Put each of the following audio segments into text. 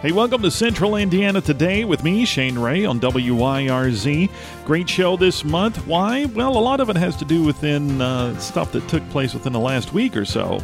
Hey, welcome to Central Indiana Today with me, Shane Ray, on WYRZ. Great show this month. Why? Well, a lot of it has to do within uh, stuff that took place within the last week or so.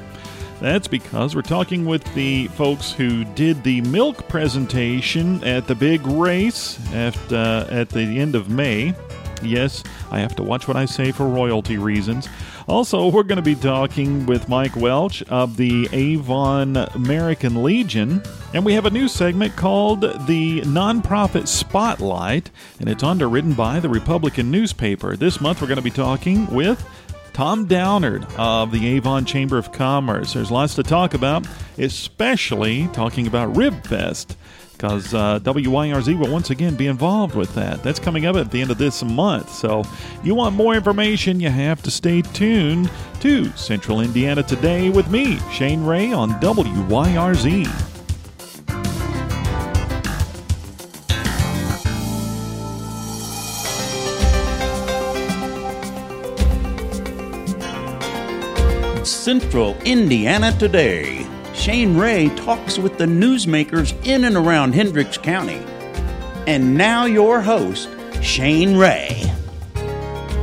That's because we're talking with the folks who did the milk presentation at the big race at, uh, at the end of May. Yes, I have to watch what I say for royalty reasons. Also, we're going to be talking with Mike Welsh of the Avon American Legion. And we have a new segment called the Nonprofit Spotlight, and it's underwritten by the Republican newspaper. This month, we're going to be talking with Tom Downard of the Avon Chamber of Commerce. There's lots to talk about, especially talking about Rib Fest because uh, WYRZ will once again be involved with that. That's coming up at the end of this month. So, you want more information, you have to stay tuned to Central Indiana Today with me, Shane Ray, on WYRZ. Central Indiana Today. Shane Ray talks with the newsmakers in and around Hendricks County. And now, your host, Shane Ray.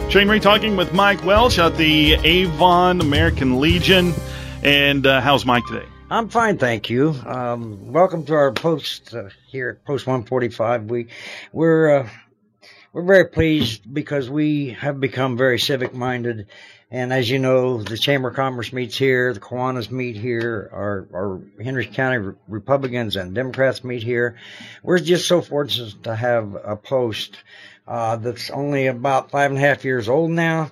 Shane Ray talking with Mike Welsh at the Avon American Legion. And uh, how's Mike today? I'm fine, thank you. Um, welcome to our post uh, here at Post 145. We we're uh, we're very pleased because we have become very civic minded and as you know, the Chamber of Commerce meets here, the Kiwanis meet here, our, our Hendricks County Republicans and Democrats meet here. We're just so fortunate to have a post uh, that's only about five and a half years old now,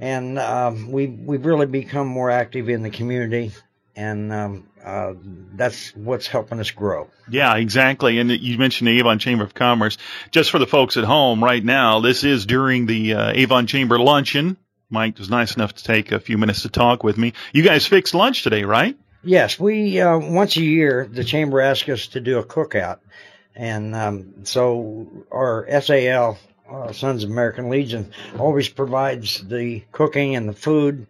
and um, we we've really become more active in the community, and um, uh, that's what's helping us grow. Yeah, exactly. And you mentioned the Avon Chamber of Commerce. Just for the folks at home right now, this is during the uh, Avon Chamber luncheon Mike was nice enough to take a few minutes to talk with me. You guys fixed lunch today, right? Yes, we uh, once a year the chamber asks us to do a cookout, and um, so our SAL uh, Sons of American Legion always provides the cooking and the food.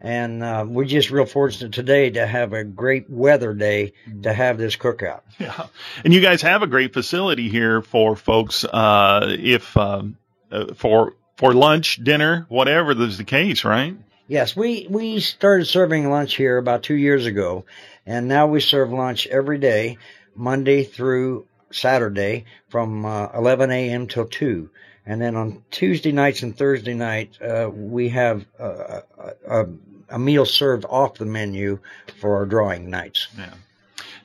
And uh, we're just real fortunate today to have a great weather day to have this cookout. Yeah, and you guys have a great facility here for folks. Uh, if um, uh, for for lunch, dinner, whatever is the case, right? Yes, we we started serving lunch here about two years ago, and now we serve lunch every day, Monday through Saturday, from uh, 11 a.m. till two. And then on Tuesday nights and Thursday night, uh, we have a, a, a, meal served off the menu for our drawing nights. Yeah.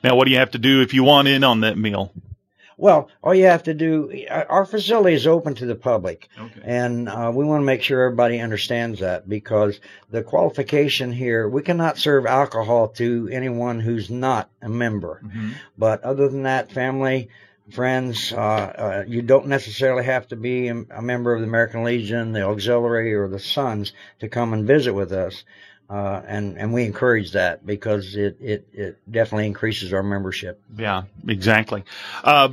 Now, what do you have to do if you want in on that meal? Well, all you have to do, our facility is open to the public. Okay. And uh, we want to make sure everybody understands that because the qualification here, we cannot serve alcohol to anyone who's not a member. Mm-hmm. But other than that, family, friends, uh, uh, you don't necessarily have to be a member of the American Legion, the Auxiliary, or the Sons to come and visit with us. Uh, and and we encourage that because it, it it definitely increases our membership. Yeah, exactly. Uh,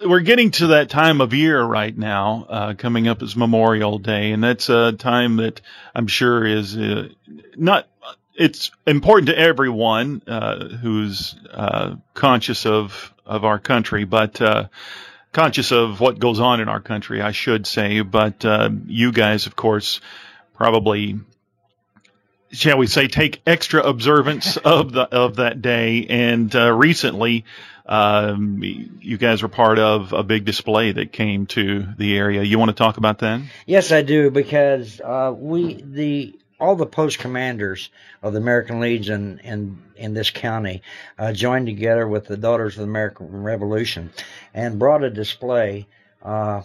we're getting to that time of year right now. Uh, coming up is Memorial Day, and that's a time that I'm sure is uh, not. It's important to everyone uh, who's uh, conscious of of our country, but conscious of what goes on in our country, I should say. But you guys, of course, probably shall we say, take extra observance of the of that day. And uh, recently, um, you guys were part of a big display that came to the area. You want to talk about that? Yes, I do, because uh, we the all the post commanders of the American Legion in in this county uh, joined together with the Daughters of the American Revolution and brought a display uh,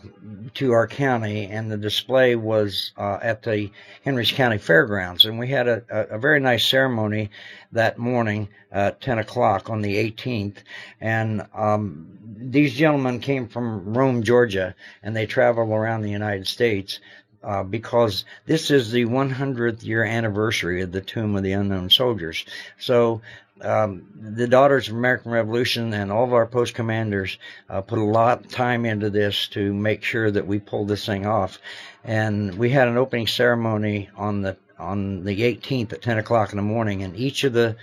to our county, and the display was uh, at the Hendricks County Fairgrounds. And we had a, a, a very nice ceremony that morning at 10 o'clock on the 18th. And um, these gentlemen came from Rome, Georgia, and they traveled around the United States. Uh, because this is the 100th year anniversary of the Tomb of the Unknown Soldiers. So um, the Daughters of American Revolution and all of our post commanders uh, put a lot of time into this to make sure that we pulled this thing off. And we had an opening ceremony on the on the 18th at 10 o'clock in the morning, and each of the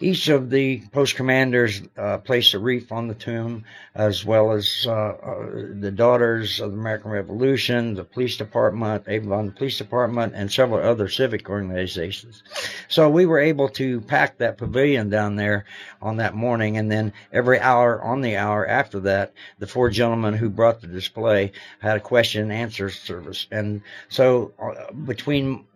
each of the post commanders uh, placed a wreath on the tomb, as well as uh, uh, the Daughters of the American Revolution, the police department, Avon Police Department, and several other civic organizations. So we were able to pack that pavilion down there on that morning, and then every hour on the hour after that, the four gentlemen who brought the display had a question and answer service. And so uh, between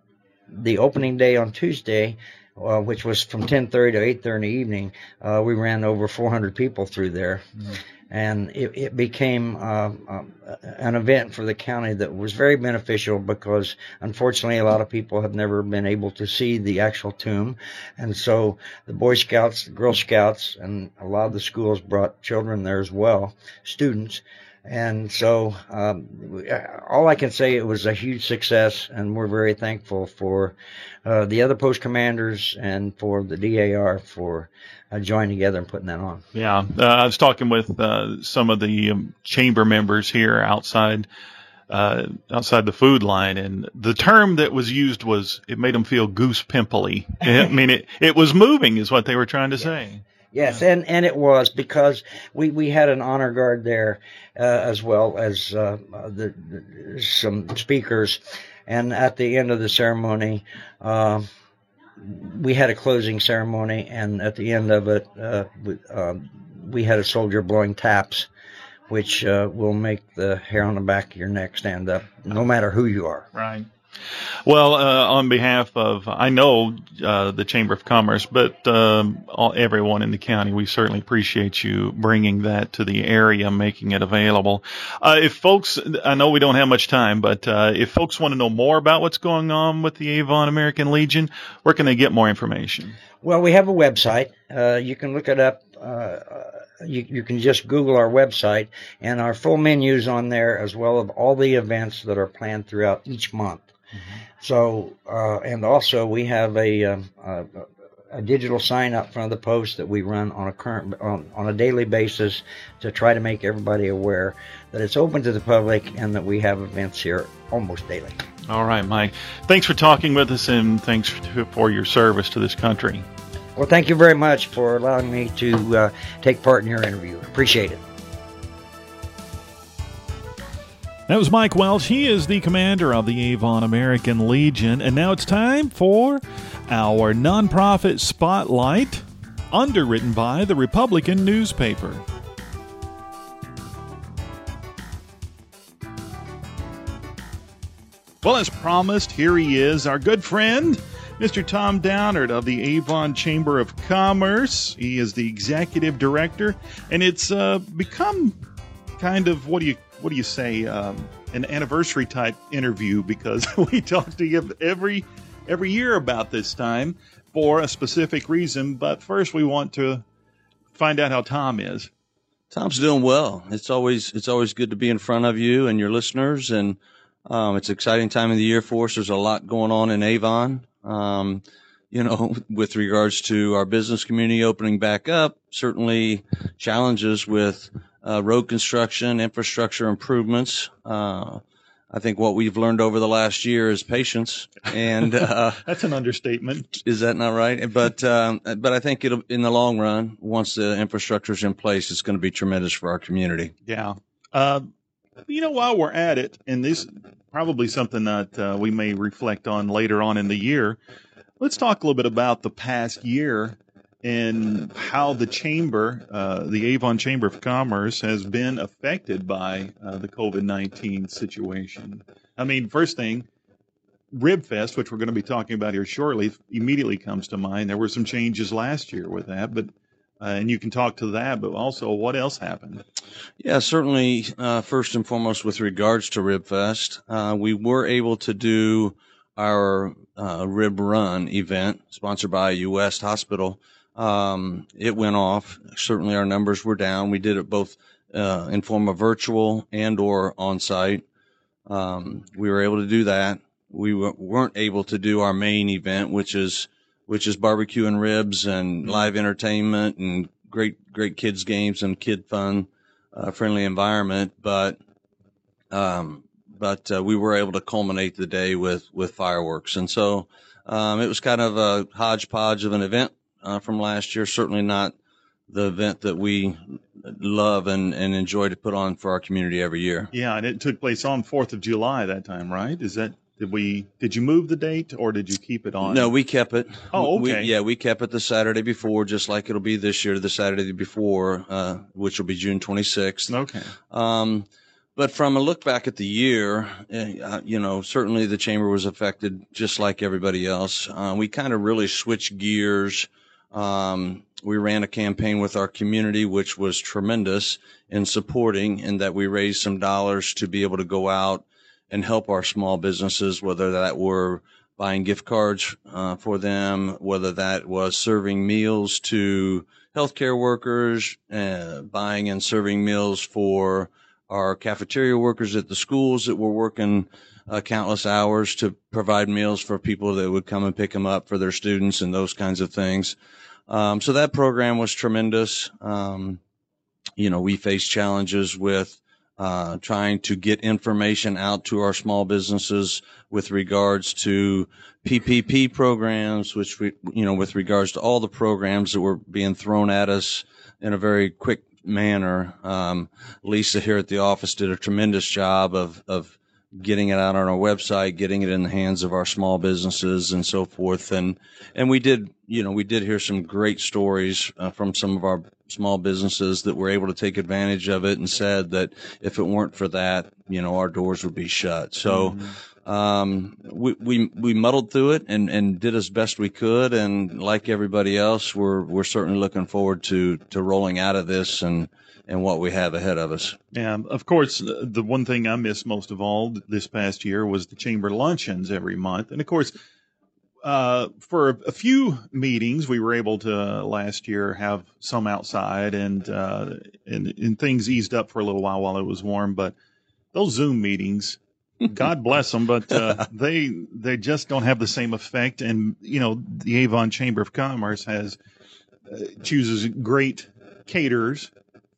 the opening day on Tuesday, uh, which was from 10:30 to 8:30 in the evening, uh, we ran over 400 people through there, mm-hmm. and it, it became uh, um, an event for the county that was very beneficial because, unfortunately, a lot of people have never been able to see the actual tomb, and so the Boy Scouts, the Girl Scouts, and a lot of the schools brought children there as well, students. And so, um, all I can say, it was a huge success, and we're very thankful for uh, the other post commanders and for the DAR for uh, joining together and putting that on. Yeah, uh, I was talking with uh, some of the um, chamber members here outside. Uh, outside the food line, and the term that was used was it made them feel goose pimply. I mean, it it was moving, is what they were trying to say. Yes, and, and it was because we, we had an honor guard there uh, as well as uh, the, the, some speakers. And at the end of the ceremony, uh, we had a closing ceremony, and at the end of it, uh, we, um, we, had a soldier blowing taps, which uh, will make the hair on the back of your neck stand up, no matter who you are. Right. Well, uh, on behalf of, I know uh, the Chamber of Commerce, but um, all, everyone in the county, we certainly appreciate you bringing that to the area, making it available. Uh, if folks, I know we don't have much time, but uh, if folks want to know more about what's going on with the Avon American Legion, where can they get more information? Well, we have a website. Uh, you can look it up. Uh, you, you can just Google our website, and our full menus on there, as well as all the events that are planned throughout each month. Mm-hmm. So, uh, and also we have a, um, a, a, digital sign up front of the post that we run on a current on, on a daily basis to try to make everybody aware that it's open to the public and that we have events here almost daily. All right, Mike. Thanks for talking with us and thanks for your service to this country. Well, thank you very much for allowing me to uh, take part in your interview. Appreciate it. That was Mike Welsh. He is the commander of the Avon American Legion. And now it's time for our nonprofit spotlight, underwritten by the Republican newspaper. Well, as promised, here he is, our good friend, Mr. Tom Downard of the Avon Chamber of Commerce. He is the executive director, and it's uh, become kind of what do you what do you say um, an anniversary type interview because we talk to you every every year about this time for a specific reason. But first, we want to find out how Tom is. Tom's doing well. It's always it's always good to be in front of you and your listeners, and um, it's an exciting time of the year for us. There's a lot going on in Avon. Um, you know, with regards to our business community opening back up, certainly challenges with uh, road construction, infrastructure improvements. Uh, I think what we've learned over the last year is patience, and uh, that's an understatement. Is that not right? But um, but I think it'll in the long run, once the infrastructure is in place, it's going to be tremendous for our community. Yeah. Uh, you know, while we're at it, and this probably something that uh, we may reflect on later on in the year. Let's talk a little bit about the past year and how the chamber, uh, the Avon Chamber of Commerce, has been affected by uh, the COVID 19 situation. I mean, first thing, Ribfest, which we're going to be talking about here shortly, immediately comes to mind. There were some changes last year with that, but uh, and you can talk to that, but also what else happened? Yeah, certainly. Uh, first and foremost, with regards to Ribfest, uh, we were able to do our uh, Rib Run event sponsored by U.S. Hospital um, it went off. Certainly, our numbers were down. We did it both uh, in form of virtual and or on site. Um, we were able to do that. We w- weren't able to do our main event, which is which is barbecue and ribs and live entertainment and great great kids games and kid fun, uh, friendly environment. But um, but uh, we were able to culminate the day with with fireworks, and so um, it was kind of a hodgepodge of an event uh, from last year. Certainly not the event that we love and, and enjoy to put on for our community every year. Yeah, and it took place on Fourth of July that time, right? Is that did we did you move the date or did you keep it on? No, we kept it. Oh, We- okay. yeah, we kept it the Saturday before, just like it'll be this year, the Saturday before, uh, which will be June 26th. Okay. Um, but from a look back at the year, eh, uh, you know, certainly the chamber was affected just like everybody else. Uh, we kind of really switched gears. Um, we ran a campaign with our community, which was tremendous in supporting, in that we raised some dollars to be able to go out and help our small businesses, whether that were buying gift cards uh, for them, whether that was serving meals to healthcare workers, uh, buying and serving meals for our cafeteria workers at the schools that were working uh, countless hours to provide meals for people that would come and pick them up for their students and those kinds of things. Um, so that program was tremendous. Um, you know, we faced challenges with uh, trying to get information out to our small businesses with regards to PPP programs, which we, you know, with regards to all the programs that were being thrown at us in a very quick manner. Um, Lisa here at the office did a tremendous job of, of getting it out on our website, getting it in the hands of our small businesses and so forth. And, and we did, you know, we did hear some great stories uh, from some of our small businesses that were able to take advantage of it and said that if it weren't for that, you know, our doors would be shut. So, um, we, we, we muddled through it and, and did as best we could. And like everybody else, we're, we're certainly looking forward to, to rolling out of this and, and what we have ahead of us. Yeah, of course, the one thing I missed most of all this past year was the chamber luncheons every month. And of course, uh, for a few meetings, we were able to last year have some outside and, uh, and, and things eased up for a little while while it was warm. But those Zoom meetings, God bless them, but uh, they they just don't have the same effect. And you know, the Avon Chamber of Commerce has uh, chooses great caterers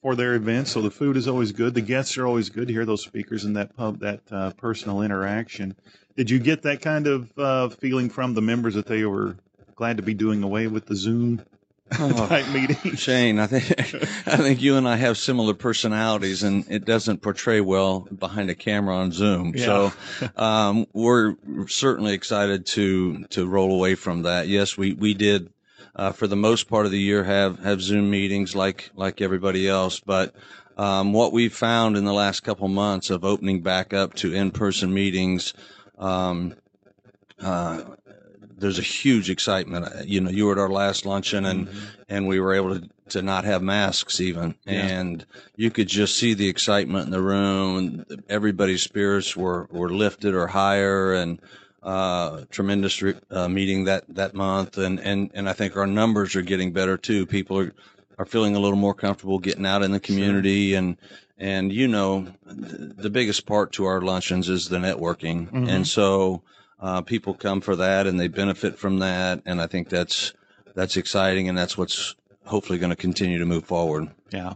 for their events, so the food is always good. The guests are always good to hear those speakers and that pub that uh, personal interaction. Did you get that kind of uh, feeling from the members that they were glad to be doing away with the Zoom type meetings? Shane, I think I think you and I have similar personalities, and it doesn't portray well behind a camera on Zoom. So um, we're certainly excited to to roll away from that. Yes, we we did uh, for the most part of the year have have Zoom meetings like like everybody else, but. Um, what we've found in the last couple months of opening back up to in-person meetings, um, uh, there's a huge excitement. Uh, You know, you were at our last luncheon and, and we were able to, to not have masks even. Yeah. And you could just see the excitement in the room and everybody's spirits were, were lifted or higher and, uh, tremendous, re- uh, meeting that, that month. And, and, and I think our numbers are getting better too. People are, are feeling a little more comfortable getting out in the community and, and you know, th- the biggest part to our luncheons is the networking. Mhm. And so, uh, people come for that and they benefit from that. And I think that's, that's exciting. And that's what's hopefully going to continue to move forward. Yeah.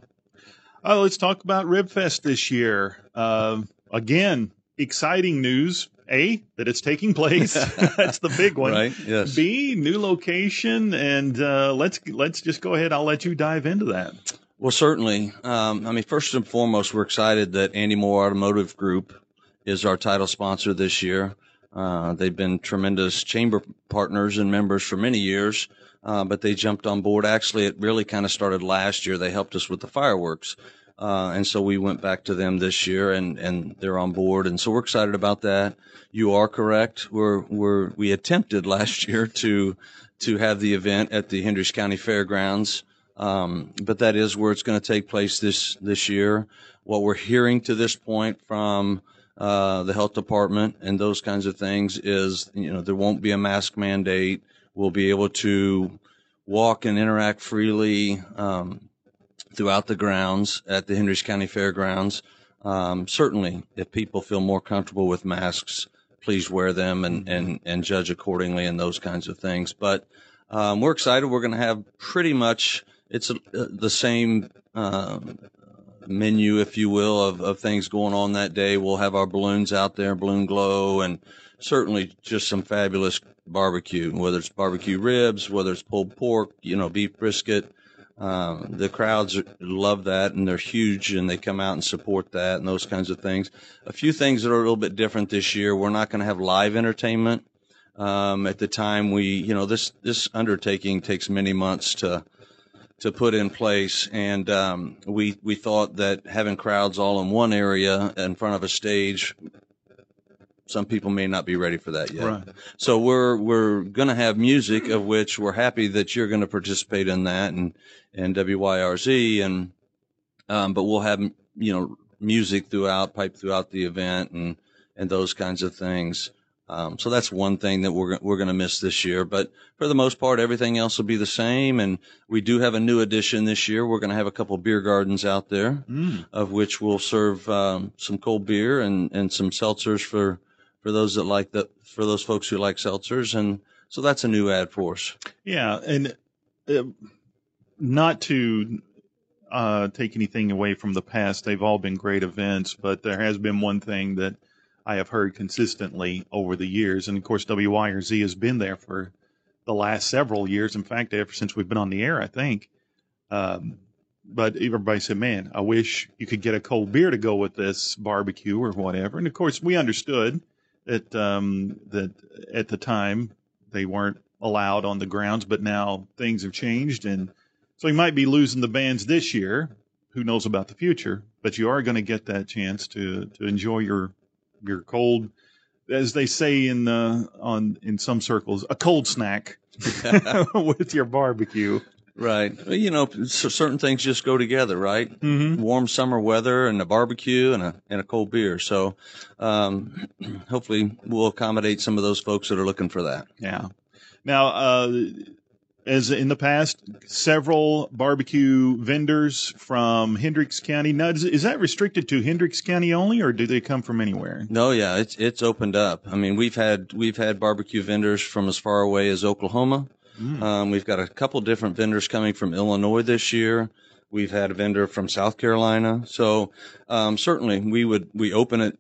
Uh, let's talk about RibFest this year. Uh, again, exciting news. A, that it's taking place. That's the big one. Right? Yes. B, new location, and uh, let's let's just go ahead. I'll let you dive into that. Well, certainly. Um, I mean, first and foremost, we're excited that Andy Moore Automotive Group is our title sponsor this year. Uh, they've been tremendous chamber partners and members for many years, uh, but they jumped on board. Actually, it really kind of started last year. They helped us with the fireworks. Uh, and so we went back to them this year and, and they're on board. And so we're excited about that. You are correct. We're, we're, we attempted last year to, to have the event at the Hendricks County Fairgrounds. Um, but that is where it's going to take place this, this year. What we're hearing to this point from, uh, the health department and those kinds of things is, you know, there won't be a mask mandate. We'll be able to walk and interact freely, um, throughout the grounds at the Hendricks County Fairgrounds. Um, certainly, if people feel more comfortable with masks, please wear them and, and, and judge accordingly and those kinds of things. But um, we're excited. We're going to have pretty much it's a, the same um, menu, if you will, of, of things going on that day. We'll have our balloons out there, balloon glow, and certainly just some fabulous barbecue, whether it's barbecue ribs, whether it's pulled pork, you know, beef brisket. Um, the crowds love that and they're huge and they come out and support that and those kinds of things. A few things that are a little bit different this year. We're not going to have live entertainment. Um, at the time we, you know, this, this undertaking takes many months to, to put in place. And, um, we, we thought that having crowds all in one area in front of a stage some people may not be ready for that yet. Right. So we're we're going to have music, of which we're happy that you're going to participate in that, and and WYRZ, and um, but we'll have you know music throughout, pipe throughout the event, and and those kinds of things. Um, so that's one thing that we're we're going to miss this year. But for the most part, everything else will be the same. And we do have a new addition this year. We're going to have a couple beer gardens out there, Mm. of which we'll serve um, some cold beer and and some seltzers for for those that like the for those folks who like seltzers. And so that's a new ad for us. Yeah, and uh, not to uh, take anything away from the past, they've all been great events, but there has been one thing that I have heard consistently over the years, and of course, WYRZ has been there for the last several years. In fact, ever since we've been on the air, I think. Um, but everybody said, "Man, I wish you could get a cold beer to go with this barbecue or whatever." And of course, we understood that um, that at the time they weren't allowed on the grounds, but now things have changed, and so you might be losing the bands this year. Who knows about the future? But you are going to get that chance to to enjoy your your cold, as they say in uh, on in some circles, a cold snack with your barbecue. Right. You know, so certain things just go together, right? Mm-hmm. Warm summer weather and a barbecue and a and a cold beer. So, um, hopefully, we'll accommodate some of those folks that are looking for that. Yeah. Now, uh, as in the past, several barbecue vendors from Hendricks County. Now, is, is that restricted to Hendricks County only, or do they come from anywhere? No, yeah, it's it's opened up. I mean, we've had we've had barbecue vendors from as far away as Oklahoma. Um, we've got a couple different vendors coming from Illinois this year. We've had a vendor from South Carolina. So um, certainly we would we open it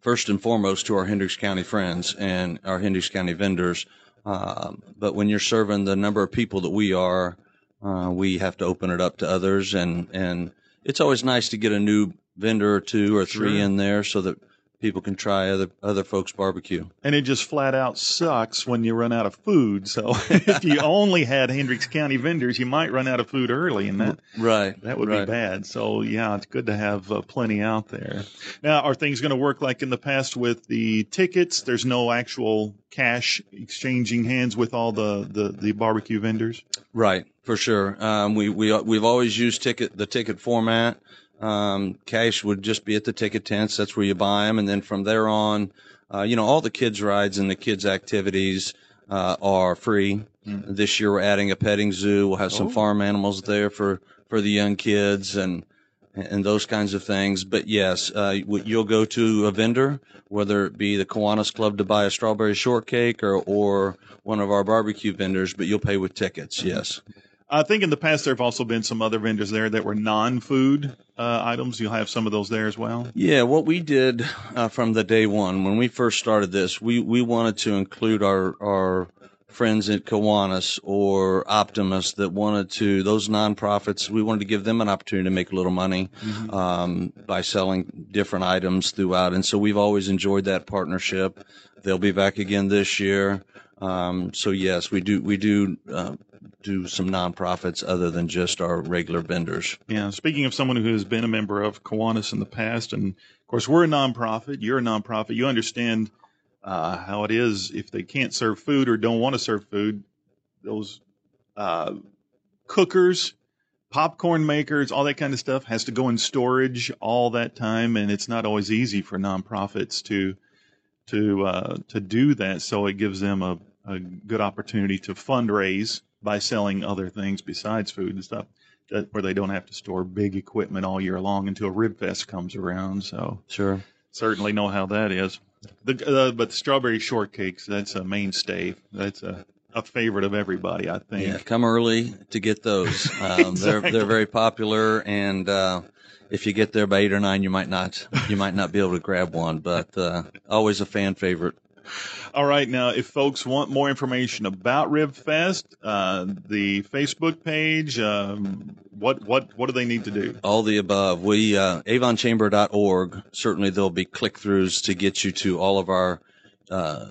first and foremost to our Hendricks County friends and our Hendricks County vendors. Um, but when you're serving the number of people that we are, uh, we have to open it up to others, and and it's always nice to get a new vendor or two or three Sure. in there so that people can try other other folks' barbecue. And it just flat out sucks when you run out of food. So if you only had Hendricks County vendors, you might run out of food early, and that Right. that would right. be bad. So yeah, it's good to have uh, plenty out there. Now, are things going to work like in the past with the tickets? There's no actual cash exchanging hands with all the the, the barbecue vendors. Right, for sure. Um, we we we've always used ticket the ticket format. Um, cash would just be at the ticket tents. That's where you buy them, and then from there on, uh, you know, all the kids' rides and the kids' activities uh, are free. This year, we're adding a petting zoo. We'll have some Oh. farm animals there for for the young kids and and those kinds of things. But yes, uh, you'll go to a vendor, whether it be the Kiwanis Club to buy a strawberry shortcake or or one of our barbecue vendors, but you'll pay with tickets. Yes. I think in the past there have also been some other vendors there that were non-food uh, items. You'll have some of those there as well. Yeah, what we did uh, from the day one when we first started this, we, we wanted to include our our friends at Kiwanis or Optimists that wanted to those nonprofits. We wanted to give them an opportunity to make a little money um, by selling different items throughout, and so we've always enjoyed that partnership. They'll be back again this year. Um, so yes, we do we do uh, do some nonprofits other than just our regular vendors. Yeah. Speaking of someone who has been a member of Kiwanis in the past, and of course we're a nonprofit. You're a nonprofit. You understand uh, how it is if they can't serve food or don't want to serve food. Those uh, cookers, popcorn makers, all that kind of stuff has to go in storage all that time, and it's not always easy for nonprofits to to uh, to do that. So it gives them a, a good opportunity to fundraise by selling other things besides food and stuff, that, where they don't have to store big equipment all year long until Ribfest comes around. So Sure. certainly know how that is. The uh, but strawberry shortcakes that's a mainstay. That's a a favorite of everybody, I think. Yeah, come early to get those. Um, They're they're very popular, and uh, if you get there by eight or nine, you might not you might not be able to grab one, but uh, always a fan favorite. All right, now if folks want more information about RibFest, uh, the Facebook page, um, what what what do they need to do? All the above. We uh, AvonChamber.org. Certainly, there'll be click throughs to get you to all of our uh,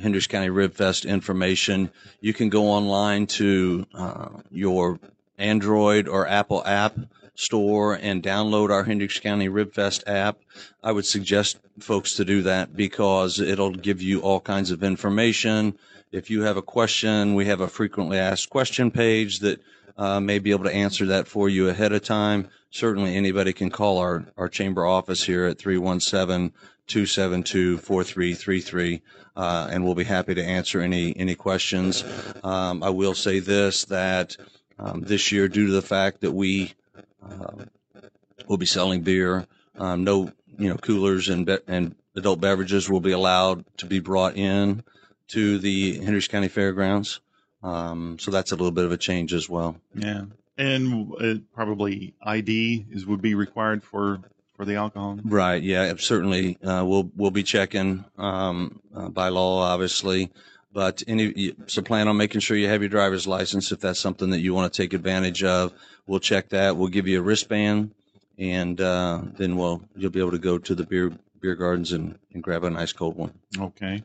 Hendricks County RibFest information. You can go online to uh, your Android or Apple app store and download our Hendricks County RibFest app. I would suggest folks to do that because it'll give you all kinds of information. If you have a question, we have a frequently asked question page that uh, may be able to answer that for you ahead of time. Certainly, anybody can call our, our chamber office here at 317 272 4333, uh, and we'll be happy to answer any, any questions. Um, I will say this that um, this year, due to the fact that we we'll be selling beer. Um, no, you know, coolers and be- and adult beverages will be allowed to be brought in to the Hendricks County Fairgrounds. Um, so that's a little bit of a change as well. Yeah, and uh, probably ID is would be required for for the alcohol. Right. Yeah. Certainly, uh, we'll we'll be checking um, uh, by law, obviously. But any so plan on making sure you have your driver's license if that's something that you want to take advantage of. We'll check that. We'll give you a wristband, and uh, then we'll you'll be able to go to the beer beer gardens and, and grab a nice cold one. Okay.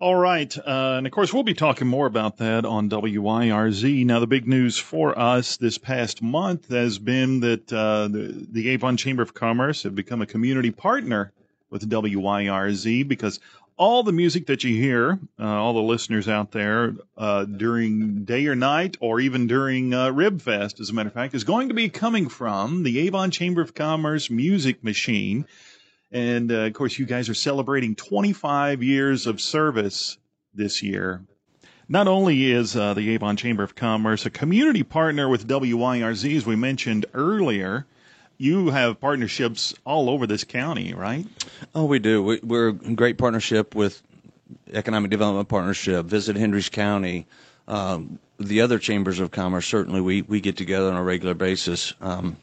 All right. Uh, and of course, we'll be talking more about that on WYRZ. Now, the big news for us this past month has been that uh, the, the Avon Chamber of Commerce have become a community partner with WYRZ because all the music that you hear, uh, all the listeners out there uh, during day or night, or even during uh, Ribfest, as a matter of fact, is going to be coming from the Avon Chamber of Commerce music machine. And uh, of course, you guys are celebrating 25 years of service this year. Not only is uh, the Avon Chamber of Commerce a community partner with WYRZ, as we mentioned earlier, you have partnerships all over this county, right? Oh, we do. We, are in great partnership with Economic Development Partnership, Visit Hendricks County, um, the other chambers of commerce. Certainly, we we get together on a regular basis. Um,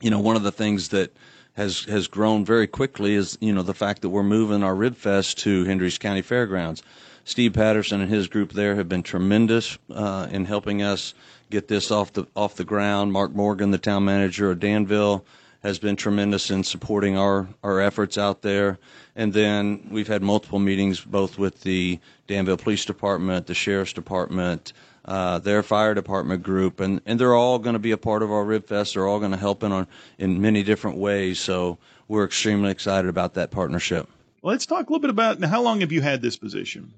you know, one of the things that has has grown very quickly is you know the fact that we're moving our Rib Fest to Hendricks County Fairgrounds. Steve Patterson and his group there have been tremendous uh, in helping us get this off the off the ground. Mark Morgan, the town manager of Danville, has been tremendous in supporting our our efforts out there. And then we've had multiple meetings both with the Danville Police Department, the Sheriff's Department, uh, their fire department group, and, and they're all going to be a part of our Rib Fest. They're all going to help in on in many different ways. So we're extremely excited about that partnership. Let's talk a little bit about how long have you had this position?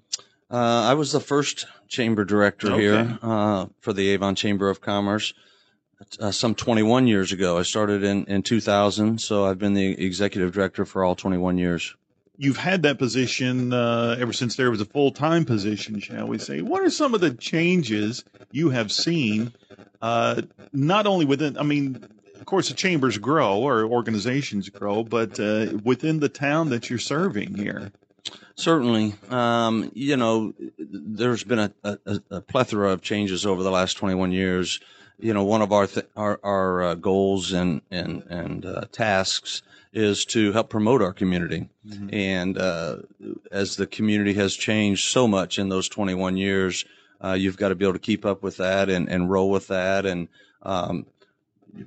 Uh, I was the first chamber director okay. here uh, for the Avon Chamber of Commerce. Uh, some 21 years ago. I started in, in 2000, so I've been the executive director for all 21 years. You've had that position uh, ever since there was a full time position, shall we say. What are some of the changes you have seen, uh, not only within, I mean, of course, the chambers grow or organizations grow, but uh, within the town that you're serving here? Certainly, um, you know, there's been a, a, a, plethora of changes over the last 21 years. You know, one of our th- our, our uh, goals and and and uh, tasks is to help promote our community. Mm-hmm. And uh, as the community has changed so much in those 21 years, uh, you've got to be able to keep up with that and, and roll with that. And um,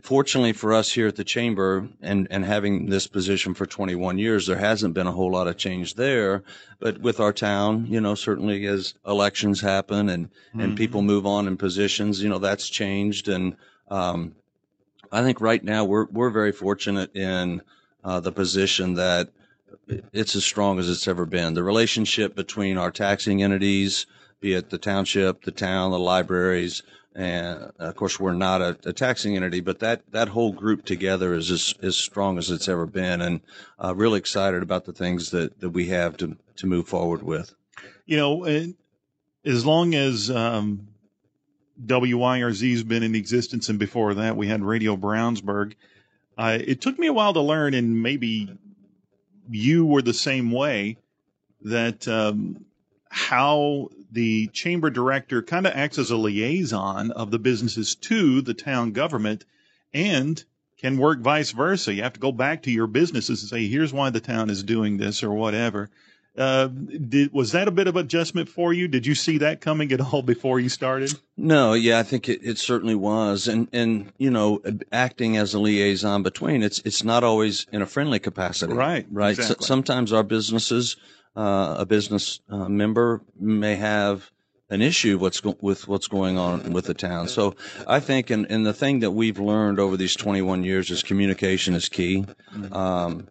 fortunately for us here at the chamber and, and having this position for 21 years, there hasn't been a whole lot of change there. But with our town, you know, certainly as elections happen and, mm-hmm. and people move on in positions, you know, that's changed. And, um, I think right now we're, we're very fortunate in, uh, the position that it's as strong as it's ever been. The relationship between our taxing entities, be it the township, the town, the libraries, and of course we're not a, a, taxing entity, but that that whole group together is as, as strong as it's ever been, and uh, really excited about the things that, that we have to to move forward with. You know, as long as um, WYRZ's been in existence, and before that we had Radio Brownsburg, uh, it took me a while to learn, and maybe you were the same way that um, how the chamber director kind of acts as a liaison of the businesses to the town government and can work vice versa. You have to go back to your businesses and say, here's why the town is doing this or whatever. Uh, did, was that a bit of adjustment for you? Did you see that coming at all before you started? No, yeah, I think it, it certainly was, and and you know, acting as a liaison between it's it's not always in a friendly capacity, right? Right. Exactly. So, sometimes our businesses, uh, a business uh, member may have an issue what's go- with what's going on with the town. So I think, and, and the thing that we've learned over these 21 years is communication is key. Mm-hmm. Um,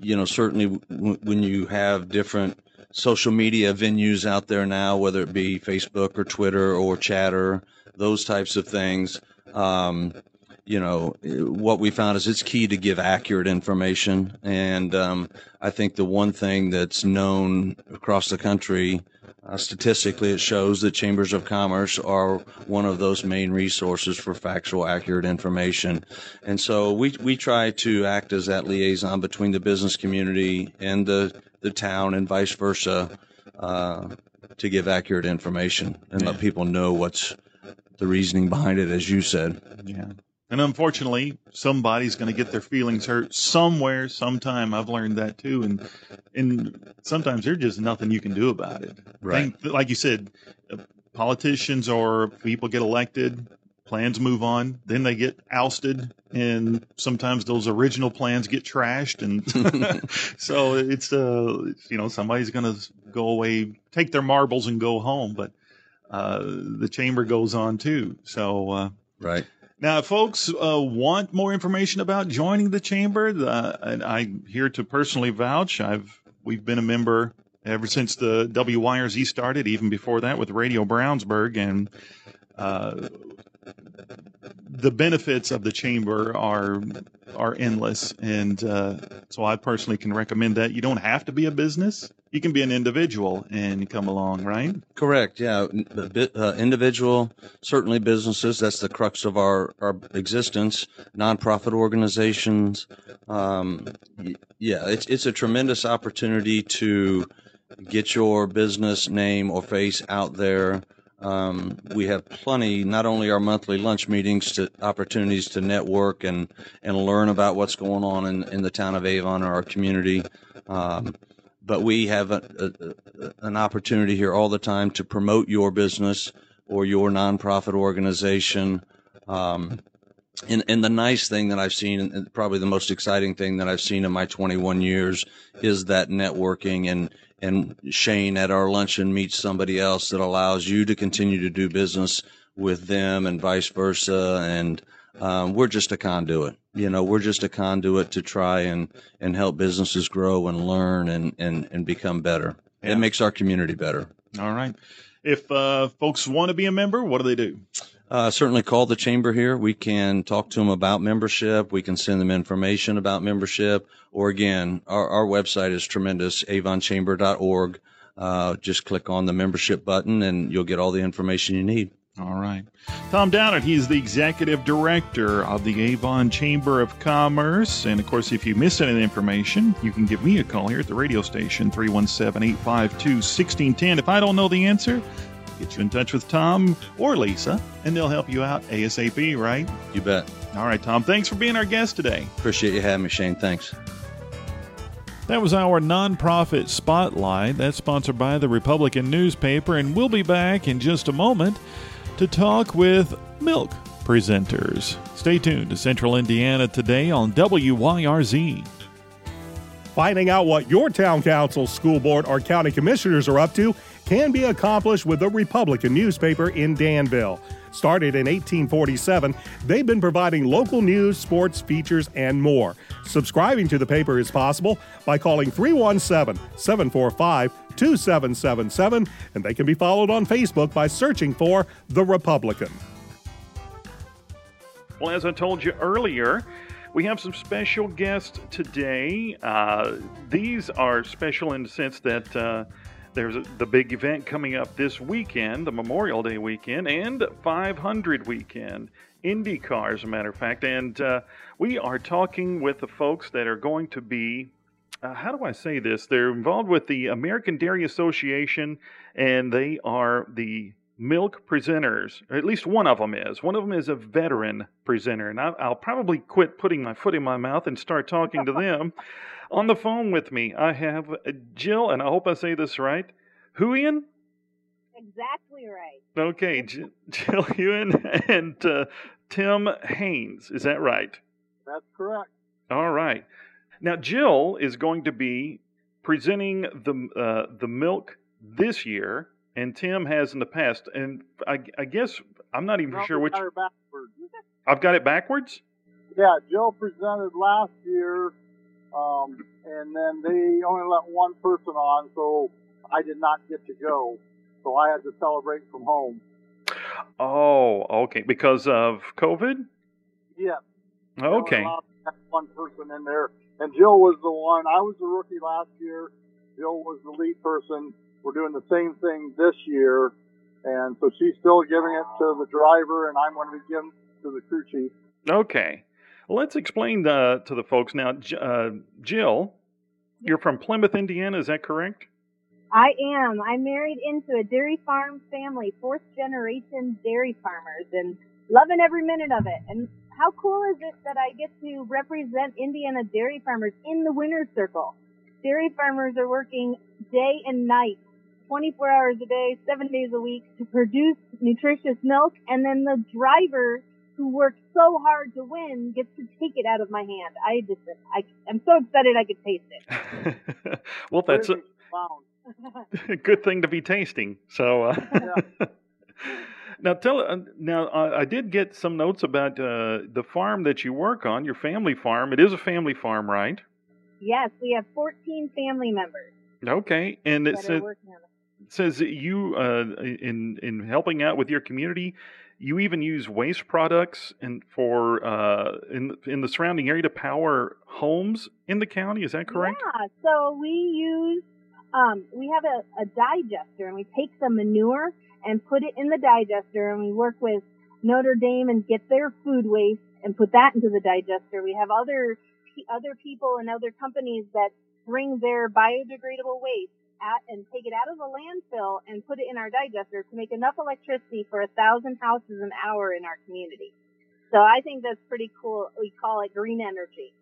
you know, certainly w- when you have different social media venues out there now, whether it be Facebook or Twitter or Chatter, those types of things. Um, you know, what we found is it's key to give accurate information. And um, I think the one thing that's known across the country, uh, statistically, it shows that chambers of commerce are one of those main resources for factual, accurate information. And so we we try to act as that liaison between the business community and the the town, and vice versa, uh, to give accurate information and let people know what's the reasoning behind it, as you said. Yeah. And unfortunately, somebody's going to get their feelings hurt somewhere, sometime. I've learned that too, and and sometimes there's just nothing you can do about it. Right. Think- like you said, uh, politicians or people get elected, plans move on, then they get ousted, and sometimes those original plans get trashed, and so it's uh you know somebody's going to go away, take their marbles, and go home, but uh, the chamber goes on too. So. Uh, Right. Now, if folks uh, want more information about joining the chamber, the, and I'm here to personally vouch. I've we've been a member ever since the WYRZ started, even before that with Radio Brownsburg, and uh, the benefits of the chamber are are endless. And uh, so, I personally can recommend that. You don't have to be a business; you can be an individual and come along, right? Correct. Yeah. Uh, individual, certainly businesses. That's the crux of our, our existence. Nonprofit organizations. Um, yeah, it's it's a tremendous opportunity to get your business name or face out there. Um, we have plenty, not only our monthly lunch meetings, to opportunities to network and, and learn about what's going on in, in the town of Avon or our community. Um, but we have a, a, a, an opportunity here all the time to promote your business or your nonprofit organization. Um, and, and the nice thing that I've seen, and probably the most exciting thing that I've seen in my 21 years, is that networking and and Shane at our luncheon meets somebody else that allows you to continue to do business with them and vice versa. And um, we're just a conduit. You know, we're just a conduit to try and, and help businesses grow and learn and, and, and become better. Yeah. It makes our community better. All right. If uh, folks want to be a member, what do they do? Uh, certainly call the chamber here. We can talk to them about membership. We can send them information about membership. Or again, our, our website is tremendous, avonchamber.org. Uh, just click on the membership button and you'll get all the information you need. All right. Tom Downard, he's the executive director of the Avon Chamber of Commerce. And of course, if you miss any information, you can give me a call here at the radio station, 317 852 1610. If I don't know the answer, get you in touch with Tom or Lisa, and they'll help you out ASAP, right? You bet. All right, Tom, thanks for being our guest today. Appreciate you having me, Shane. Thanks. That was our nonprofit spotlight. That's sponsored by the Republican newspaper, and we'll be back in just a moment to talk with milk presenters. Stay tuned to Central Indiana today on WYRZ. Finding out what your town council, school board, or county commissioners are up to can be accomplished with the Republican newspaper in Danville. Started in 1847, they've been providing local news, sports, features, and more. Subscribing to the paper is possible by calling 317 745 2777, and they can be followed on Facebook by searching for The Republican. Well, as I told you earlier, we have some special guests today. Uh, these are special in the sense that uh, there's the big event coming up this weekend, the Memorial Day weekend, and 500 weekend. IndyCar, as a matter of fact. And uh, we are talking with the folks that are going to be uh, how do I say this? They're involved with the American Dairy Association, and they are the milk presenters. Or at least one of them is. One of them is a veteran presenter, and I, I'll probably quit putting my foot in my mouth and start talking to them. On the phone with me, I have uh, Jill, and I hope I say this right. Houin? Exactly right. Okay, J- Jill Houin and uh, Tim Haynes. Is that right? That's correct. All right. Now, Jill is going to be presenting the uh, the milk this year, and Tim has in the past. And I, I guess I'm not even No, sure which. backwards. I've got it backwards. Yeah, Jill presented last year, um, and then they only let one person on, so I did not get to go. So I had to celebrate from home. Oh, okay. Because of COVID. Yeah. Okay. One person in there, and Jill was the one. I was the rookie last year. Jill was the lead person. We're doing the same thing this year, and so she's still giving it to the driver, and I'm going to be giving it to the crew chief. Okay. Let's explain the, to the folks now. J- Uh, Jill, you're from Plymouth, Indiana. Is that correct? I am. I'm married into a dairy farm family, fourth generation dairy farmers, and loving every minute of it. And how cool is it that I get to represent Indiana dairy farmers in the winner's circle? Dairy farmers are working day and night, 24 hours a day, seven days a week to produce nutritious milk, and then the driver who worked so hard to win gets to take it out of my hand. I just, I, I'm so excited I could taste it. well, that's a found. good thing to be tasting. So, uh, now tell. Uh, now uh, I did get some notes about uh, the farm that you work on, your family farm. It is a family farm, right? Yes, we have 14 family members Okay, and it says are working on it. says you uh, in in helping out with your community. You even use waste products and for uh, in in the surrounding area to power homes in the county. Is that correct? Yeah, so we use, um, we have a, a digester and we take the manure and put it in the digester and we work with Notre Dame and get their food waste and put that into the digester. We have other, other people and other companies that bring their biodegradable waste at, and take it out of the landfill and put it in our digester to make enough electricity for a thousand houses an hour in our community. So I think that's pretty cool. We call it green energy.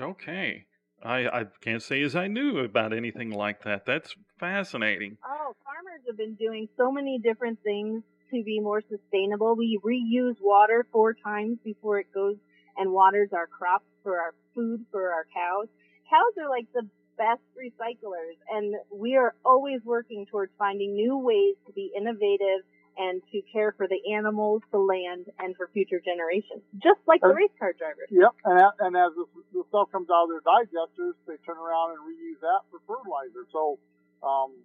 Okay. I, I can't say as I knew about anything like that. That's fascinating. Oh, farmers have been doing so many different things to be more sustainable. We reuse water four times before it goes and waters our crops for our food for our cows. Cows are like the best recyclers and we are always working towards finding new ways to be innovative and to care for the animals, the land, and for future generations. Just like the Uh, race car drivers. Yep, and, and as the, the stuff comes out of their digesters, they turn around and reuse that for fertilizer. So, um,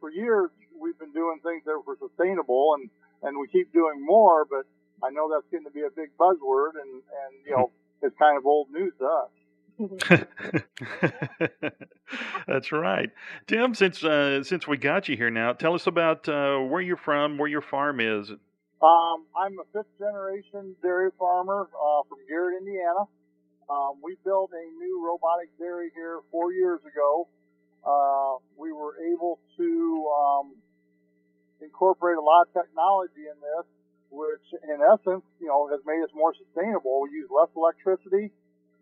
for years we've been doing things that were sustainable, and and we keep doing more. But I know that's getting to be a big buzzword, and and you know it's kind of old news to us. That's right, Tim. Since uh, since we got you here now, tell us about uh, where you're from, where your farm is. Um, I'm a fifth generation dairy farmer uh, from Garrett, Indiana. Um, we built a new robotic dairy here four years ago. Uh, we were able to um, incorporate a lot of technology in this, which in essence, you know, has made us more sustainable. We use less electricity.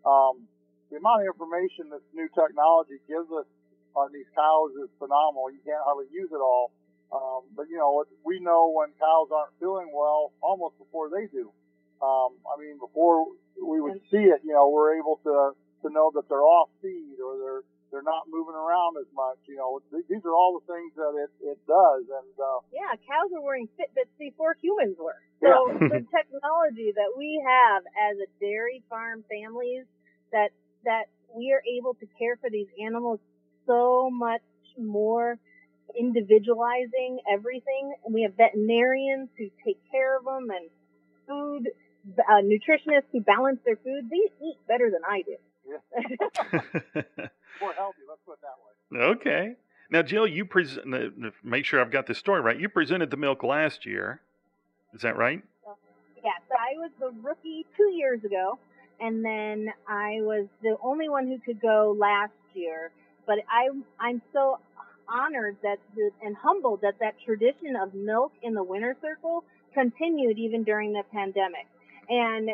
Um, the amount of information this new technology gives us on these cows is phenomenal. You can't hardly use it all. Um, but you know, we know when cows aren't feeling well almost before they do. Um, I mean, before we would see it, you know, we're able to to know that they're off feed or they're they're not moving around as much. You know, these are all the things that it it does. And uh, Yeah, cows are wearing Fitbits before humans were. So the technology that we have as a dairy farm families that that we are able to care for these animals so much more individualizing everything. And we have veterinarians who take care of them and food uh, nutritionists who balance their food. They eat better than I do. more healthy. Let's put it that way. okay. Now, Jill, you present. uh, Make sure I've got this story right. You presented the milk last year. Is that right? Yeah, so I was the rookie two years ago, and then I was the only one who could go last year. But I, I'm so honored that and humbled that that tradition of milk in the winter circle continued even during the pandemic. And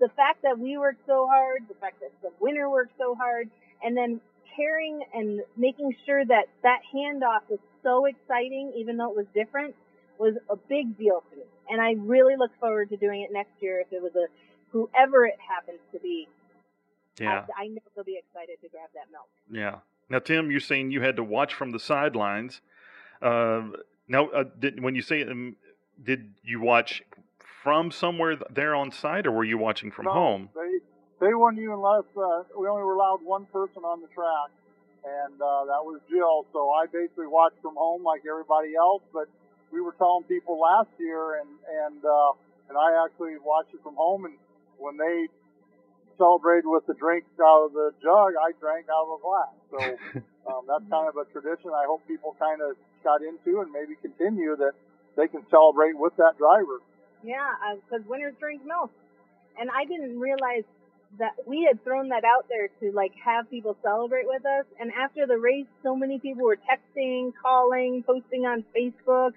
the fact that we worked so hard, the fact that the winter worked so hard, and then caring and making sure that that handoff was so exciting, even though it was different, was a big deal to me. And I really look forward to doing it next year if it was a whoever it happens to be. Yeah. I, I know they'll be excited to grab that milk. Yeah. Now, Tim, you're saying you had to watch from the sidelines. Uh, now, uh, did, when you say um, did you watch from somewhere there on site, or were you watching from no, home? They they wouldn't even let us. Uh, we only were allowed one person on the track, and uh, that was Jill. So I basically watched from home like everybody else. But we were telling people last year, and and uh, and I actually watched it from home. And when they celebrated with the drink out of the jug, I drank out of a glass. So um, that's kind of a tradition. I hope people kind of got into and maybe continue that they can celebrate with that driver. Yeah, because uh, winners drink milk, and I didn't realize that we had thrown that out there to like have people celebrate with us. And after the race, so many people were texting, calling, posting on Facebook,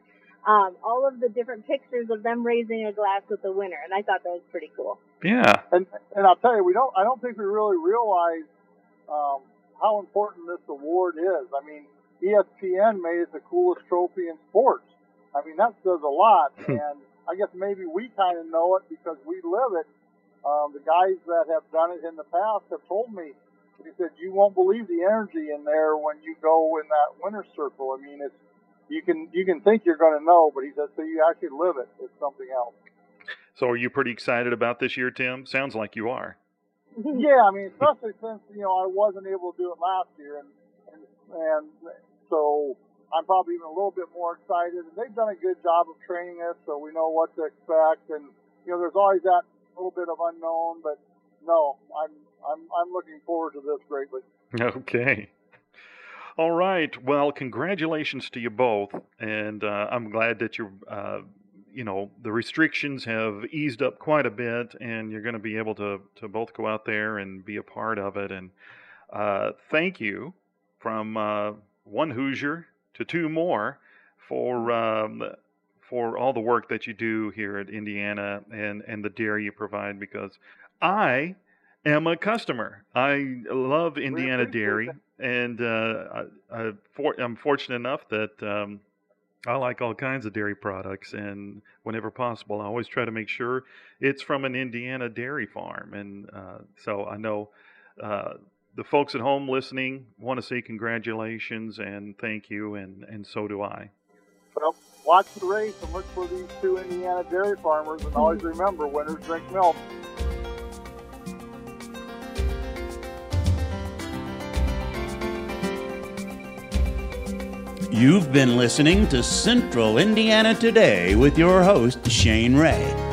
um, all of the different pictures of them raising a glass with the winner, and I thought that was pretty cool. Yeah. And and I'll tell you, we don't. I don't think we really realize um, how important this award is. I mean, ESPN made it the coolest trophy in sports. I mean, that says a lot. and I guess maybe we kind of know it because we live it. Um, the guys that have done it in the past have told me. He said you won't believe the energy in there when you go in that winner circle. I mean, it's you can you can think you're going to know, but he said so you actually live it. It's something else. So, are you pretty excited about this year, Tim? Sounds like you are. yeah, I mean, especially since you know I wasn't able to do it last year, and and, and so I'm probably even a little bit more excited. And they've done a good job of training us, so we know what to expect. And you know, there's always that little bit of unknown, but no, I'm I'm I'm looking forward to this greatly. Okay. All right. Well, congratulations to you both, and uh, I'm glad that you're. Uh, you know the restrictions have eased up quite a bit, and you're going to be able to to both go out there and be a part of it. And uh, thank you from uh, one Hoosier to two more for um, for all the work that you do here at Indiana and and the dairy you provide because I am a customer. I love Indiana dairy, and uh, I, am fortunate enough that um, I like all kinds of dairy products, and whenever possible, I always try to make sure it's from an Indiana dairy farm. And uh, so I know uh, the folks at home listening want to say congratulations and thank you, and, and so do I. Well, watch the race and look for these two Indiana dairy farmers, and always remember winners drink milk. You've been listening to Central Indiana Today with your host, Shane Ray.